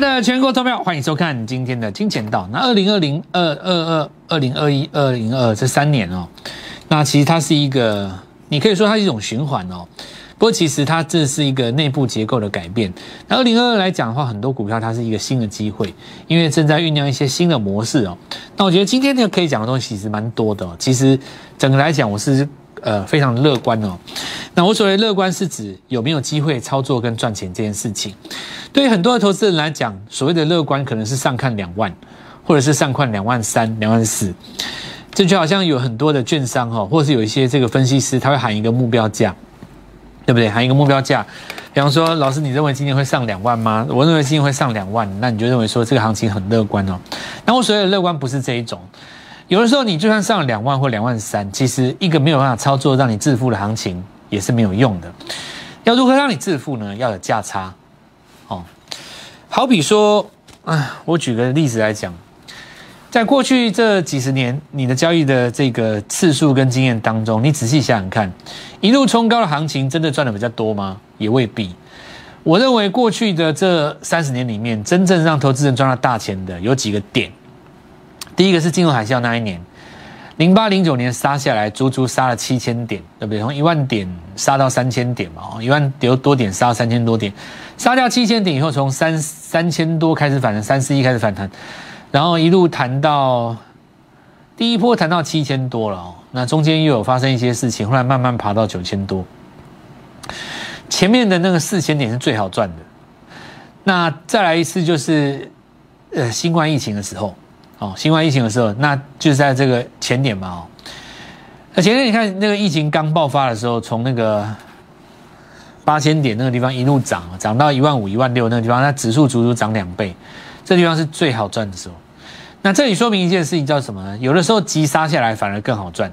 的全国投票，欢迎收看今天的金钱道。那二零二零、二二二、二零二一、二零二这三年哦，那其实它是一个，你可以说它是一种循环哦。不过其实它这是一个内部结构的改变。那二零二二来讲的话，很多股票它是一个新的机会，因为正在酝酿一些新的模式哦。那我觉得今天这个可以讲的东西其实蛮多的。其实整个来讲，我是呃非常乐观哦。那我所谓乐观是指有没有机会操作跟赚钱这件事情。对于很多的投资人来讲，所谓的乐观可能是上看两万，或者是上看两万三、两万四。这就好像有很多的券商哈，或是有一些这个分析师，他会喊一个目标价。对不对？喊一个目标价，比方说，老师，你认为今年会上两万吗？我认为今年会上两万，那你就认为说这个行情很乐观哦。那我所谓的乐观不是这一种，有的时候你就算上了两万或两万三，其实一个没有办法操作让你致富的行情也是没有用的。要如何让你致富呢？要有价差哦。好比说，啊，我举个例子来讲。在过去这几十年，你的交易的这个次数跟经验当中，你仔细想想看，一路冲高的行情真的赚的比较多吗？也未必。我认为过去的这三十年里面，真正让投资人赚到大钱的有几个点。第一个是金融海啸那一年，零八零九年杀下来，足足杀了七千点，对不对？从一万点杀到三千点嘛，哦，一万多多点杀到三千多点，杀掉七千点以后，从三三千多开始反弹，三四一开始反弹。然后一路谈到第一波谈到七千多了哦，那中间又有发生一些事情，后来慢慢爬到九千多。前面的那个四千点是最好赚的，那再来一次就是呃新冠疫情的时候哦，新冠疫情的时候，那就是在这个前点嘛哦。那前面你看那个疫情刚爆发的时候，从那个八千点那个地方一路涨，涨到一万五、一万六那个地方，那指数足足涨两倍。这地方是最好赚的时候，那这里说明一件事情叫什么呢？有的时候急杀下来反而更好赚，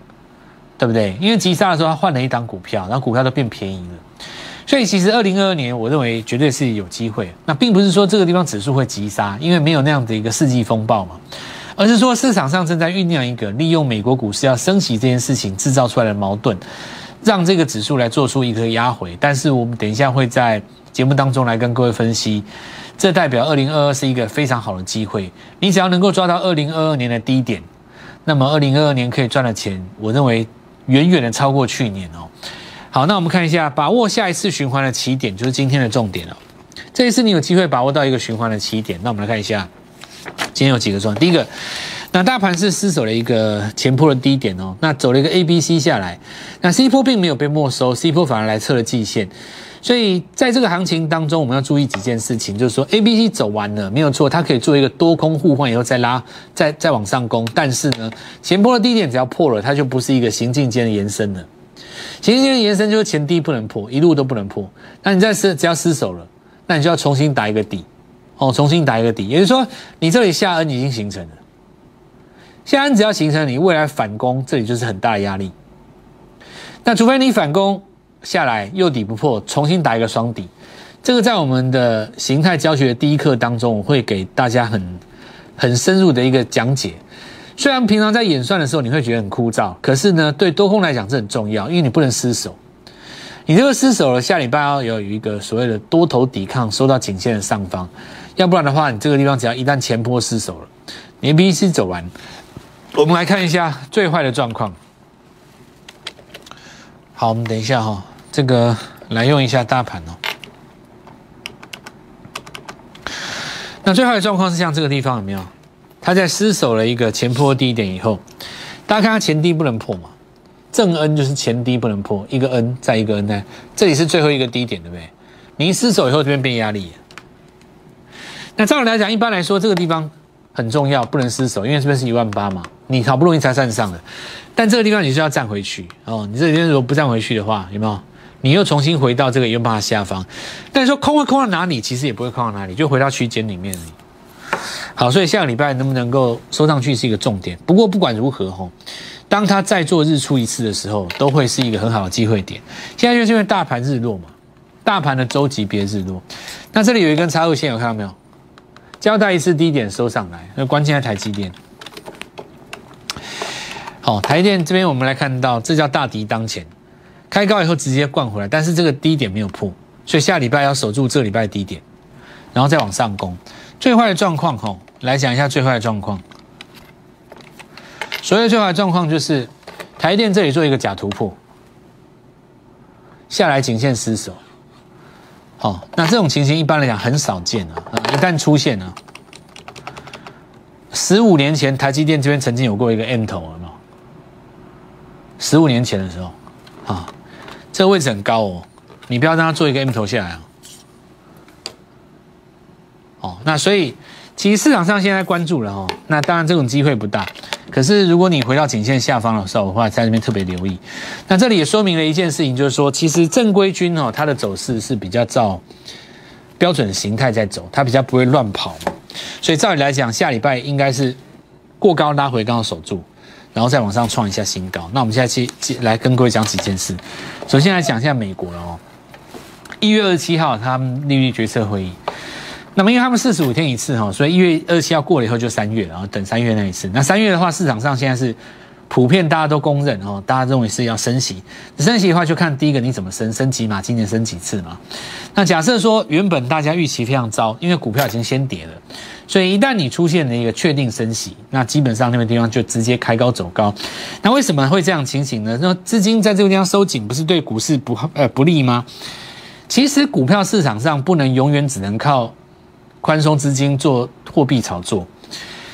对不对？因为急杀的时候他换了一档股票，然后股票都变便宜了，所以其实二零二二年我认为绝对是有机会。那并不是说这个地方指数会急杀，因为没有那样的一个世纪风暴嘛，而是说市场上正在酝酿一个利用美国股市要升息这件事情制造出来的矛盾，让这个指数来做出一个压回。但是我们等一下会在节目当中来跟各位分析。这代表二零二二是一个非常好的机会，你只要能够抓到二零二二年的低点，那么二零二二年可以赚的钱，我认为远远的超过去年哦。好，那我们看一下，把握下一次循环的起点，就是今天的重点了。这一次你有机会把握到一个循环的起点，那我们来看一下，今天有几个状第一个，那大盘是失守了一个前坡的低点哦，那走了一个 A、B、C 下来，那 C 波并没有被没收，C 波反而来测了季线。所以在这个行情当中，我们要注意几件事情，就是说 A、B、C 走完了没有错，它可以做一个多空互换以后再拉，再再往上攻。但是呢，前波的低点只要破了，它就不是一个行进间的延伸了。行进间的延伸就是前低不能破，一路都不能破。那你在失只要失守了，那你就要重新打一个底，哦，重新打一个底。也就是说，你这里下 N 已经形成了，下 N 只要形成，你未来反攻这里就是很大的压力。那除非你反攻。下来又底不破，重新打一个双底，这个在我们的形态教学第一课当中，我会给大家很很深入的一个讲解。虽然平常在演算的时候你会觉得很枯燥，可是呢，对多空来讲这很重要，因为你不能失手。你这个失手了，下礼拜要有一个所谓的多头抵抗，收到颈线的上方，要不然的话，你这个地方只要一旦前坡失手了，你 B C 走完，我们来看一下最坏的状况。好，我们等一下哈，这个来用一下大盘哦。那最坏的状况是像这个地方有没有？它在失守了一个前坡低点以后，大家看它前低不能破嘛？正 N 就是前低不能破，一个 N 再一个 N 呢，这里是最后一个低点，对不对？你一失守以后，这边变压力。那照理来讲，一般来说这个地方很重要，不能失守，因为这边是一万八嘛，你好不容易才站上的。但这个地方你是要站回去哦，你这边如果不站回去的话，有没有？你又重新回到这个一万八下方。但是说空会空到哪里？其实也不会空到哪里，就回到区间里面。好，所以下个礼拜能不能够收上去是一个重点。不过不管如何吼，当它再做日出一次的时候，都会是一个很好的机会点。现在就是因为大盘日落嘛，大盘的周级别日落。那这里有一根插入线，有看到没有？交代一次低点收上来，那关键在台积电。好，台积电这边我们来看到，这叫大敌当前，开高以后直接灌回来，但是这个低点没有破，所以下礼拜要守住这礼拜低点，然后再往上攻。最坏的状况吼，来讲一下最坏的状况。所谓最坏的状况就是台电这里做一个假突破，下来颈线失守。好，那这种情形一般来讲很少见啊，一旦出现呢，十五年前台积电这边曾经有过一个 M 头，有没有？十五年前的时候，啊，这个位置很高哦，你不要让它做一个 M 头下来啊。哦，那所以其实市场上现在关注了哦，那当然这种机会不大。可是如果你回到颈线下方的时候的话，在这边特别留意。那这里也说明了一件事情，就是说其实正规军哦，它的走势是比较照标准形态在走，它比较不会乱跑。所以照理来讲，下礼拜应该是过高拉回，刚好守住，然后再往上创一下新高。那我们现在去来跟各位讲几件事。首先来讲一下美国了哦，一月二十七号他们利率决策会议。那么，因为他们四十五天一次哈，所以一月二十七号过了以后就三月，然后等三月那一次。那三月的话，市场上现在是普遍大家都公认哦，大家认为是要升息。升息的话，就看第一个你怎么升，升几码，今年升几次嘛。那假设说原本大家预期非常糟，因为股票已经先跌了，所以一旦你出现了一个确定升息，那基本上那个地方就直接开高走高。那为什么会这样情形呢？那资金在这个地方收紧，不是对股市不呃不利吗？其实股票市场上不能永远只能靠。宽松资金做货币炒作，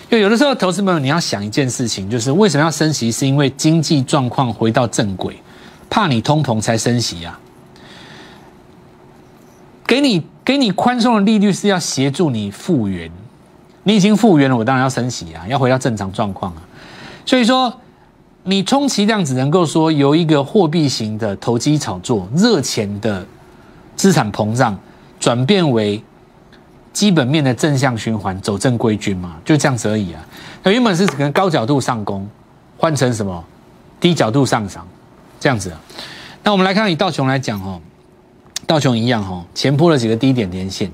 就有的时候，投资朋友你要想一件事情，就是为什么要升息？是因为经济状况回到正轨，怕你通膨才升息啊。给你给你宽松的利率是要协助你复原，你已经复原了，我当然要升息啊，要回到正常状况啊。所以说，你充其量只能够说由一个货币型的投机炒作、热钱的资产膨胀转变为。基本面的正向循环，走正规军嘛，就这样子而已啊。那原本是可能高角度上攻，换成什么低角度上涨，这样子啊。那我们来看以道琼来讲哦，道琼一样哦，前铺了几个低点连线。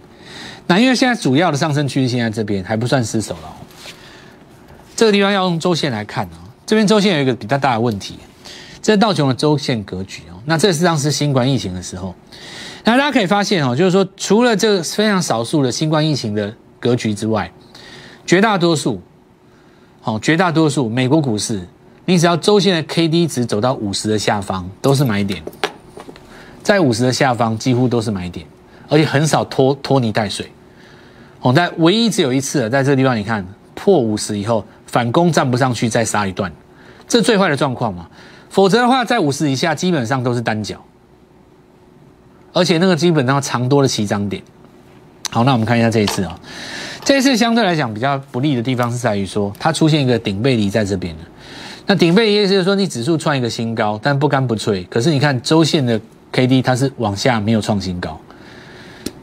那因为现在主要的上升趋势线在这边，还不算失守了。这个地方要用周线来看啊，这边周线有一个比较大的问题，这是道琼的周线格局哦。那这实际上是新冠疫情的时候。那大家可以发现哦，就是说，除了这非常少数的新冠疫情的格局之外，绝大多数，好，绝大多数美国股市，你只要周线的 K D 值走到五十的下方，都是买点，在五十的下方几乎都是买点，而且很少拖拖泥带水。哦，但唯一只有一次，在这个地方，你看破五十以后反攻站不上去，再杀一段，这最坏的状况嘛。否则的话，在五十以下基本上都是单脚。而且那个基本上长多了起涨点，好，那我们看一下这一次啊，这一次相对来讲比较不利的地方是在于说，它出现一个顶背离在这边那顶背离意思就是说，你指数创一个新高，但不干不脆。可是你看周线的 K D 它是往下没有创新高，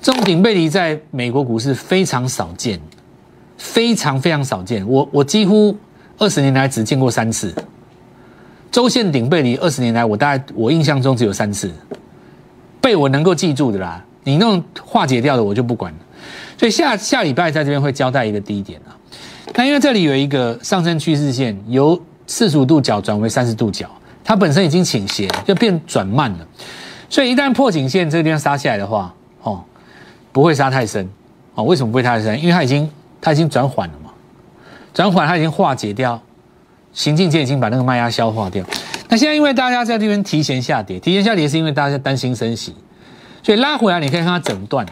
这种顶背离在美国股市非常少见，非常非常少见。我我几乎二十年来只见过三次周线顶背离，二十年来我大概我印象中只有三次。被我能够记住的啦，你那种化解掉的我就不管了。所以下下礼拜在这边会交代一个低点啊。那因为这里有一个上升趋势线，由四十五度角转为三十度角，它本身已经倾斜，就变转慢了。所以一旦破颈线这个地方杀下来的话，哦，不会杀太深哦。为什么不会太深？因为它已经它已经转缓了嘛，转缓它已经化解掉，行进间已经把那个卖压消化掉。那现在因为大家在这边提前下跌，提前下跌是因为大家担心升息，所以拉回来你可以看它整段，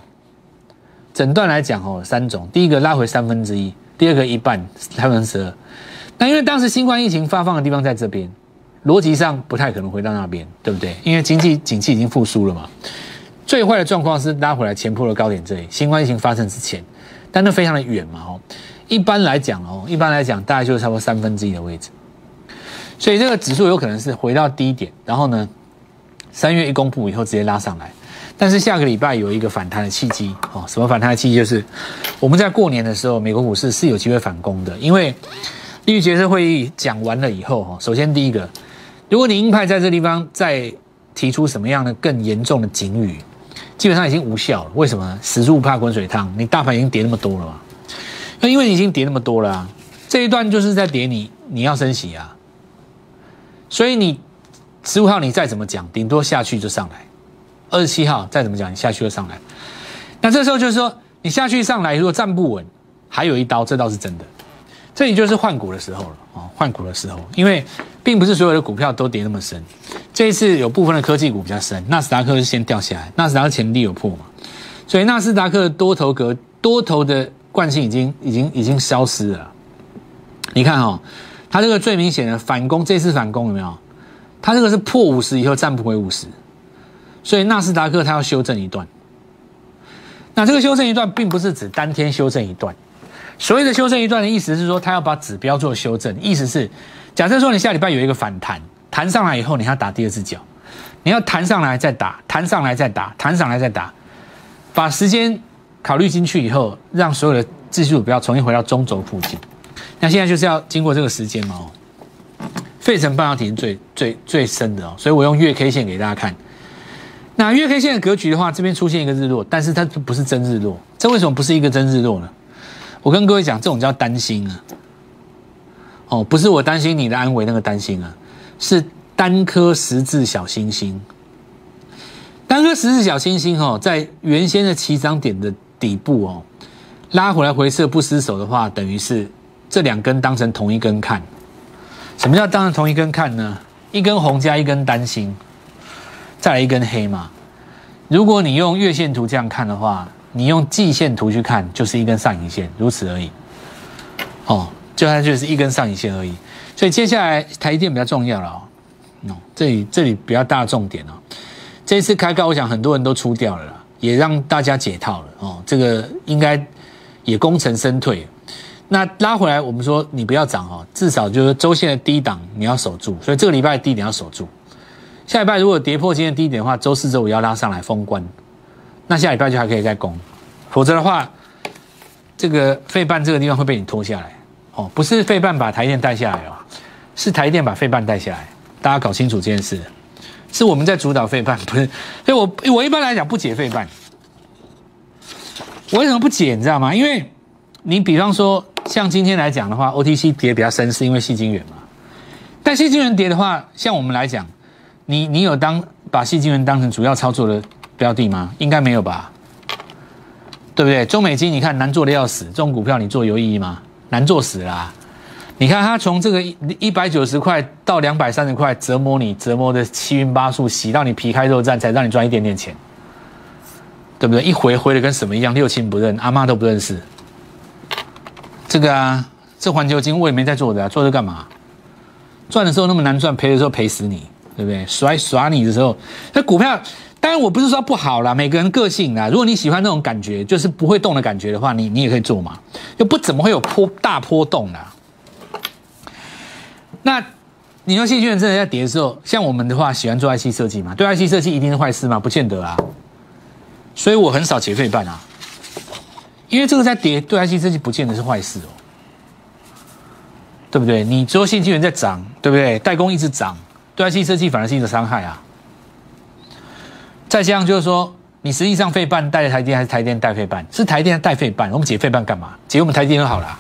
整段来讲哦，三种，第一个拉回三分之一，第二个一半三分之二。那因为当时新冠疫情发放的地方在这边，逻辑上不太可能回到那边，对不对？因为经济景气已经复苏了嘛。最坏的状况是拉回来前坡的高点这里，新冠疫情发生之前，但那非常的远嘛哦。一般来讲哦，一般来讲大概就是差不多三分之一的位置。所以这个指数有可能是回到低点，然后呢，三月一公布以后直接拉上来，但是下个礼拜有一个反弹的契机哦，什么反弹的契机？就是我们在过年的时候，美国股市是有机会反攻的，因为利率决策会议讲完了以后哈，首先第一个，如果你鹰派在这地方再提出什么样的更严重的警语，基本上已经无效了。为什么？死猪不怕滚水烫，你大盘已经跌那么多了嘛，那因为你已经跌那么多了啊，这一段就是在跌你，你要升息啊。所以你十五号你再怎么讲，顶多下去就上来；二十七号再怎么讲，你下去就上来。那这时候就是说，你下去上来，如果站不稳，还有一刀，这倒是真的。这里就是换股的时候了哦，换股的时候，因为并不是所有的股票都跌那么深，这一次有部分的科技股比较深，纳斯达克是先掉下来，纳斯达克前低有破嘛，所以纳斯达克多头格多头的惯性已经已经已经消失了。你看哦，它这个最明显的反攻，这次反攻有没有？它这个是破五十以后站不回五十，所以纳斯达克它要修正一段。那这个修正一段，并不是指当天修正一段。所谓的修正一段的意思是说，他要把指标做修正，意思是，假设说你下礼拜有一个反弹，弹上来以后，你要打第二只脚，你要弹上来再打，弹上来再打，弹上来再打，把时间考虑进去以后，让所有的技术指标重新回到中轴附近。那现在就是要经过这个时间嘛？哦，费城半导体是最最最深的哦，所以我用月 K 线给大家看。那月 K 线的格局的话，这边出现一个日落，但是它不是真日落，这为什么不是一个真日落呢？我跟各位讲，这种叫担心啊，哦，不是我担心你的安危那个担心啊，是单颗十字小星星。单颗十字小星星哦，在原先的起涨点的底部哦，拉回来回撤不失手的话，等于是这两根当成同一根看。什么叫当成同一根看呢？一根红加一根单星，再来一根黑嘛。如果你用月线图这样看的话。你用季线图去看，就是一根上影线，如此而已。哦，就它就是一根上影线而已。所以接下来台电比较重要了哦。这里这里比较大的重点哦。这次开高，我想很多人都出掉了，也让大家解套了哦。这个应该也功成身退。那拉回来，我们说你不要涨哦，至少就是周线的低档你要守住。所以这个礼拜低点要守住。下礼拜如果跌破今天低点的话，周四周五要拉上来封关。那下礼拜就还可以再攻，否则的话，这个费半这个地方会被你拖下来哦。不是费半把台电带下来哦，是台电把费半带下来。大家搞清楚这件事，是我们在主导费半，不是。所以我我一般来讲不解费半。我为什么不解？你知道吗？因为你比方说像今天来讲的话，OTC 跌比较深，是因为细晶元嘛。但细晶元跌的话，像我们来讲，你你有当把细晶元当成主要操作的？标的吗？应该没有吧，对不对？中美金你看难做的要死，这种股票你做有意义吗？难做死啦！你看它从这个一一百九十块到两百三十块，折磨你，折磨的七晕八素，洗到你皮开肉绽，才让你赚一点点钱，对不对？一回回的跟什么一样，六亲不认，阿妈都不认识。这个啊，这环球金我也没在做的啊，做这干嘛？赚的时候那么难赚，赔的时候赔死你，对不对？耍耍你的时候，那股票。当然，我不是说不好啦，每个人个性啦。如果你喜欢那种感觉，就是不会动的感觉的话，你你也可以做嘛。又不怎么会有波大波动啦。那你说信息源真的在跌的时候，像我们的话，喜欢做 IC 设计嘛？对 IC 设计一定是坏事吗？不见得啊。所以我很少解费办啊，因为这个在跌，对 IC 设计不见得是坏事哦，对不对？你说信息源在涨，对不对？代工一直涨，对 IC 设计反而是一个伤害啊。再这样就是说，你实际上费半带台电还是台电带费半？是台电带费半，我们解费半干嘛？解我们台电就好了。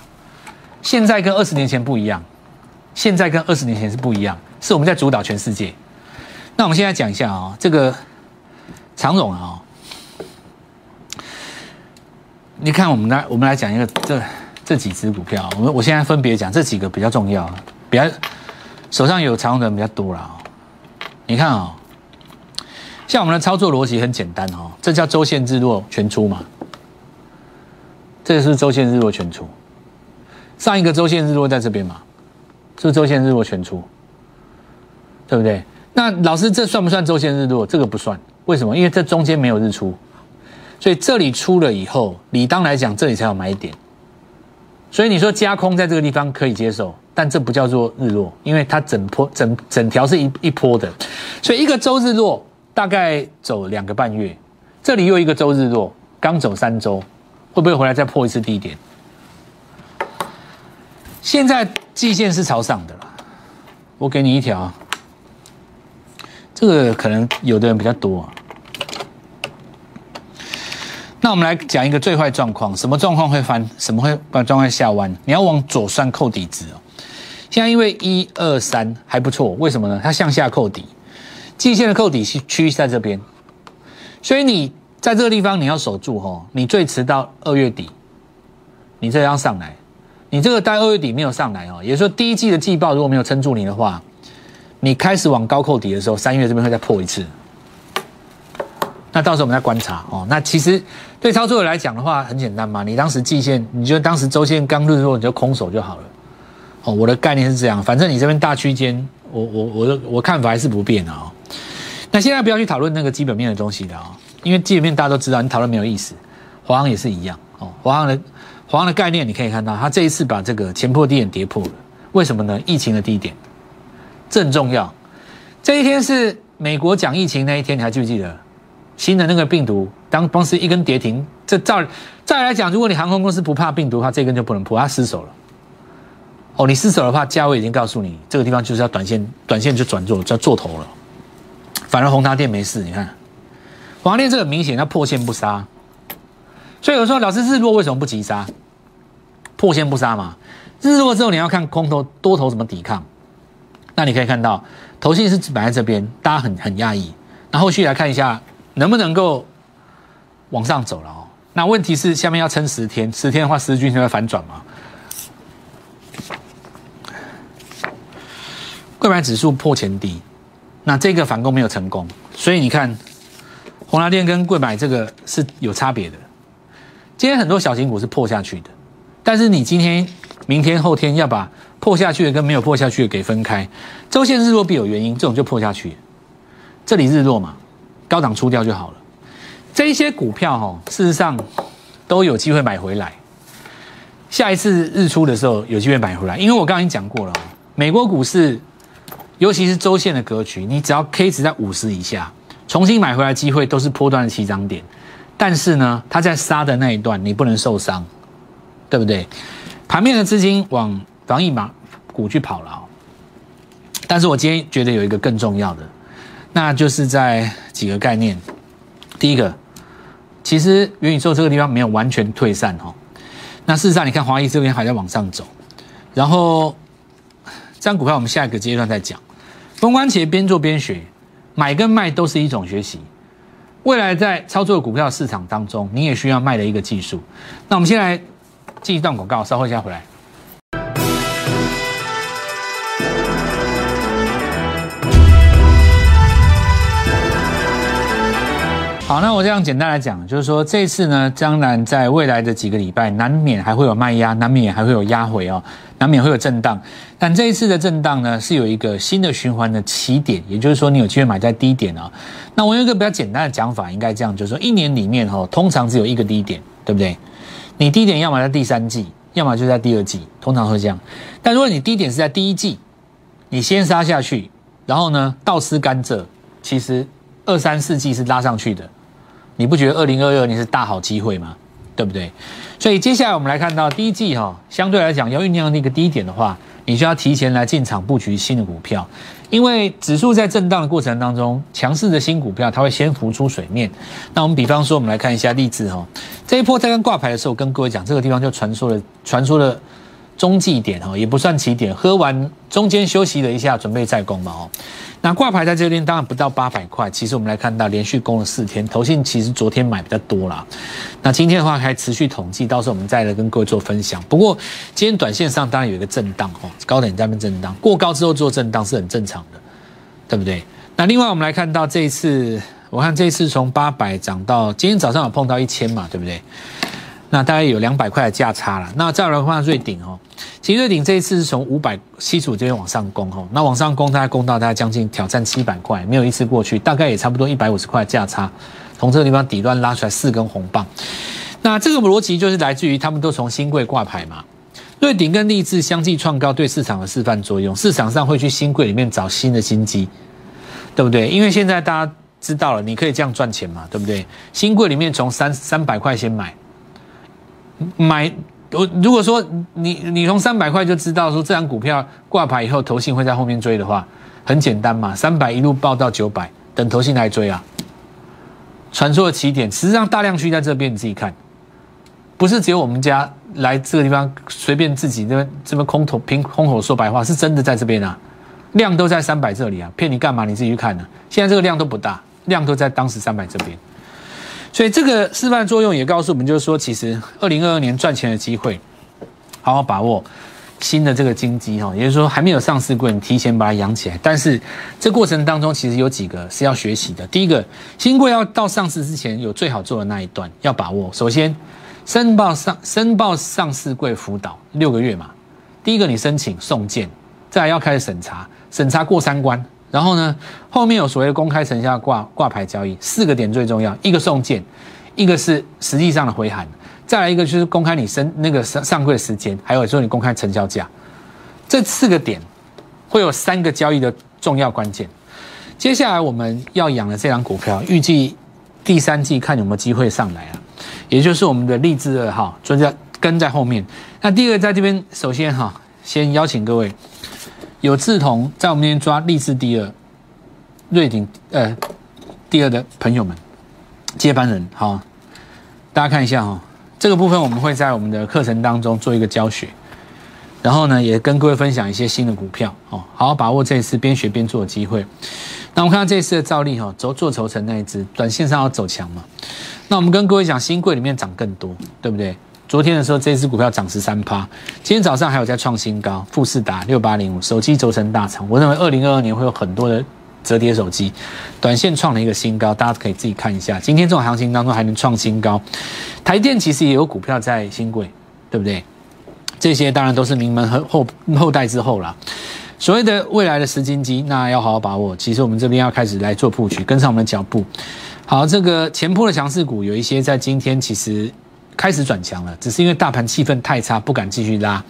现在跟二十年前不一样，现在跟二十年前是不一样，是我们在主导全世界。那我们现在讲一下啊，这个常总啊，你看我们来，我们来讲一个这这几只股票，我们我现在分别讲这几个比较重要，比较手上有常总的人比较多了啊。你看啊。像我们的操作逻辑很简单哦，这叫周线日落全出嘛。这是周线日落全出，上一个周线日落在这边嘛，是周线日落全出，对不对？那老师这算不算周线日落？这个不算，为什么？因为这中间没有日出，所以这里出了以后，理当来讲这里才有买点。所以你说加空在这个地方可以接受，但这不叫做日落，因为它整坡整整条是一一波的，所以一个周日落。大概走两个半月，这里又一个周日落，刚走三周，会不会回来再破一次低点？现在季线是朝上的了，我给你一条，这个可能有的人比较多。那我们来讲一个最坏状况，什么状况会翻？什么会把状况下弯？你要往左算扣底值哦。现在因为一二三还不错，为什么呢？它向下扣底。季线的扣底区区在这边，所以你在这个地方你要守住哈，你最迟到二月底，你这样上来，你这个待二月底没有上来哦，也就是说第一季的季报如果没有撑住你的话，你开始往高扣底的时候，三月这边会再破一次。那到时候我们再观察哦。那其实对操作者来讲的话，很简单嘛，你当时季线，你就当时周线刚日落，你就空手就好了。哦，我的概念是这样，反正你这边大区间，我我我的我看法还是不变的哦。那现在不要去讨论那个基本面的东西的哦，因为基本面大家都知道，你讨论没有意思。华航也是一样哦，华航的华航的概念你可以看到，它这一次把这个前破低点跌破了，为什么呢？疫情的低点，这很重要。这一天是美国讲疫情那一天，你还记不记得？新的那个病毒，当当时一根跌停，这照再来讲，如果你航空公司不怕病毒的话，这根就不能破，它失手了。哦，你失手的话，价位已经告诉你，这个地方就是要短线，短线就转做，叫做头了。反而红塔店没事，你看，宏达电这个明显要破线不杀，所以有时候老师日落为什么不急杀？破线不杀嘛，日落之后你要看空头多头怎么抵抗。那你可以看到，头信是摆在这边，大家很很压抑。那后续来看一下。能不能够往上走了哦？那问题是下面要撑十天，十天的话，十日均线会反转吗？贵买指数破前低，那这个反攻没有成功，所以你看，红拉电跟贵买这个是有差别的。今天很多小型股是破下去的，但是你今天、明天、后天要把破下去的跟没有破下去的给分开。周线日落必有原因，这种就破下去，这里日落嘛。高档出掉就好了。这一些股票哈，事实上都有机会买回来。下一次日出的时候有机会买回来，因为我刚刚已经讲过了，美国股市尤其是周线的格局，你只要 K 值在五十以下，重新买回来机会都是波段的起涨点。但是呢，它在杀的那一段你不能受伤，对不对？盘面的资金往防疫码股去跑了。但是我今天觉得有一个更重要的。那就是在几个概念，第一个，其实元宇宙这个地方没有完全退散哈。那事实上，你看华谊这边还在往上走，然后这张股票我们下一个阶段再讲。封关企业边做边学，买跟卖都是一种学习。未来在操作股票市场当中，你也需要卖的一个技术。那我们先来进一段广告，稍后一下回来。好，那我这样简单来讲，就是说这次呢，将然在未来的几个礼拜，难免还会有卖压，难免还会有压回哦，难免会有震荡。但这一次的震荡呢，是有一个新的循环的起点，也就是说，你有机会买在低点啊。那我有一个比较简单的讲法，应该这样，就是说，一年里面哈，通常只有一个低点，对不对？你低点要么在第三季，要么就在第二季，通常会这样。但如果你低点是在第一季，你先杀下去，然后呢，倒吃甘蔗，其实。二三四季是拉上去的，你不觉得二零二二年是大好机会吗？对不对？所以接下来我们来看到第一季哈，相对来讲要酝酿那个低点的话，你就要提前来进场布局新的股票，因为指数在震荡的过程当中，强势的新股票它会先浮出水面。那我们比方说，我们来看一下例子哈，这一波在刚挂牌的时候，跟各位讲这个地方就传说了，传说了。中继点哈也不算起点，喝完中间休息了一下，准备再攻嘛哦。那挂牌在这边当然不到八百块，其实我们来看到连续攻了四天，投信其实昨天买比较多啦。那今天的话还持续统计，到时候我们再来跟各位做分享。不过今天短线上当然有一个震荡哦，高点在那边震荡，过高之后做震荡是很正常的，对不对？那另外我们来看到这一次，我看这一次从八百涨到今天早上有碰到一千嘛，对不对？那大概有两百块的价差了。那再来看瑞鼎哦，其实瑞鼎这一次是从五百七十五这边往上攻哦，那往上攻大概攻到大概将近挑战七百块，没有一次过去，大概也差不多一百五十块价差，从这个地方底端拉出来四根红棒。那这个逻辑就是来自于他们都从新贵挂牌嘛，瑞鼎跟立志相继创高，对市场的示范作用，市场上会去新贵里面找新的新机，对不对？因为现在大家知道了，你可以这样赚钱嘛，对不对？新贵里面从三三百块钱买。买我如果说你你从三百块就知道说这张股票挂牌以后投信会在后面追的话，很简单嘛，三百一路报到九百，等投信来追啊。传说的起点，实际上大量区在这边，你自己看，不是只有我们家来这个地方随便自己这边这边空头凭空口说白话，是真的在这边啊，量都在三百这里啊，骗你干嘛？你自己去看呢。现在这个量都不大，量都在当时三百这边。所以这个示范作用也告诉我们，就是说，其实二零二二年赚钱的机会好好把握新的这个金鸡哈，也就是说还没有上市过，你提前把它养起来。但是这过程当中其实有几个是要学习的。第一个，新贵要到上市之前有最好做的那一段要把握。首先，申报上申报上市柜辅导六个月嘛。第一个，你申请送件，再要开始审查，审查过三关，然后呢，后面有所谓的公开成交挂挂牌交易，四个点最重要，一个送件，一个是实际上的回函。再来一个就是公开你升那个上上柜的时间，还有说你公开成交价，这四个点会有三个交易的重要关键。接下来我们要养的这张股票，预计第三季看有没有机会上来啊，也就是我们的励志二号，专家跟在后面。那第二个在这边，首先哈，先邀请各位有志同在我们那边抓励志第二、瑞鼎呃第二的朋友们，接班人好，大家看一下哈。这个部分我们会在我们的课程当中做一个教学，然后呢，也跟各位分享一些新的股票哦，好好把握这一次边学边做的机会。那我们看到这一次的照例哈，走做筹成那一只，短线上要走强嘛？那我们跟各位讲，新贵里面涨更多，对不对？昨天的时候，这只股票涨十三趴，今天早上还有在创新高，富士达六八零五手机轴承大厂，我认为二零二二年会有很多的。折叠手机，短线创了一个新高，大家可以自己看一下。今天这种行情当中还能创新高，台电其实也有股票在新贵，对不对？这些当然都是名门后后后代之后了。所谓的未来的十金机，那要好好把握。其实我们这边要开始来做布局，跟上我们的脚步。好，这个前坡的强势股有一些在今天其实开始转强了，只是因为大盘气氛太差，不敢继续拉。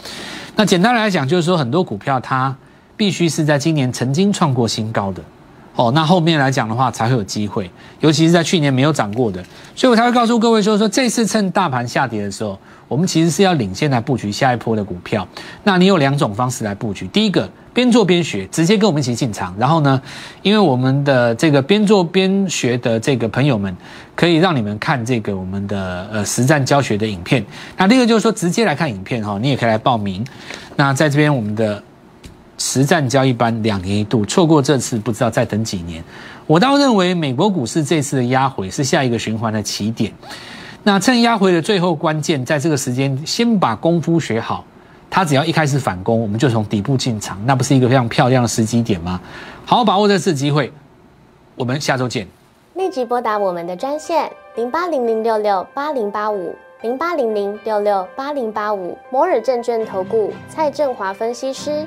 那简单来讲，就是说很多股票它必须是在今年曾经创过新高的。哦，那后面来讲的话才会有机会，尤其是在去年没有涨过的，所以我才会告诉各位说说这次趁大盘下跌的时候，我们其实是要领先来布局下一波的股票。那你有两种方式来布局，第一个边做边学，直接跟我们一起进场。然后呢，因为我们的这个边做边学的这个朋友们，可以让你们看这个我们的呃实战教学的影片。那第二个就是说直接来看影片哈，你也可以来报名。那在这边我们的。实战交易班两年一度，错过这次不知道再等几年。我倒认为美国股市这次的压回是下一个循环的起点。那趁压回的最后关键，在这个时间先把功夫学好。它只要一开始反攻，我们就从底部进场，那不是一个非常漂亮的时机点吗？好好把握这次机会。我们下周见。立即拨打我们的专线零八零零六六八零八五。零八零零六六八零八五摩尔证券投顾蔡振华分析师，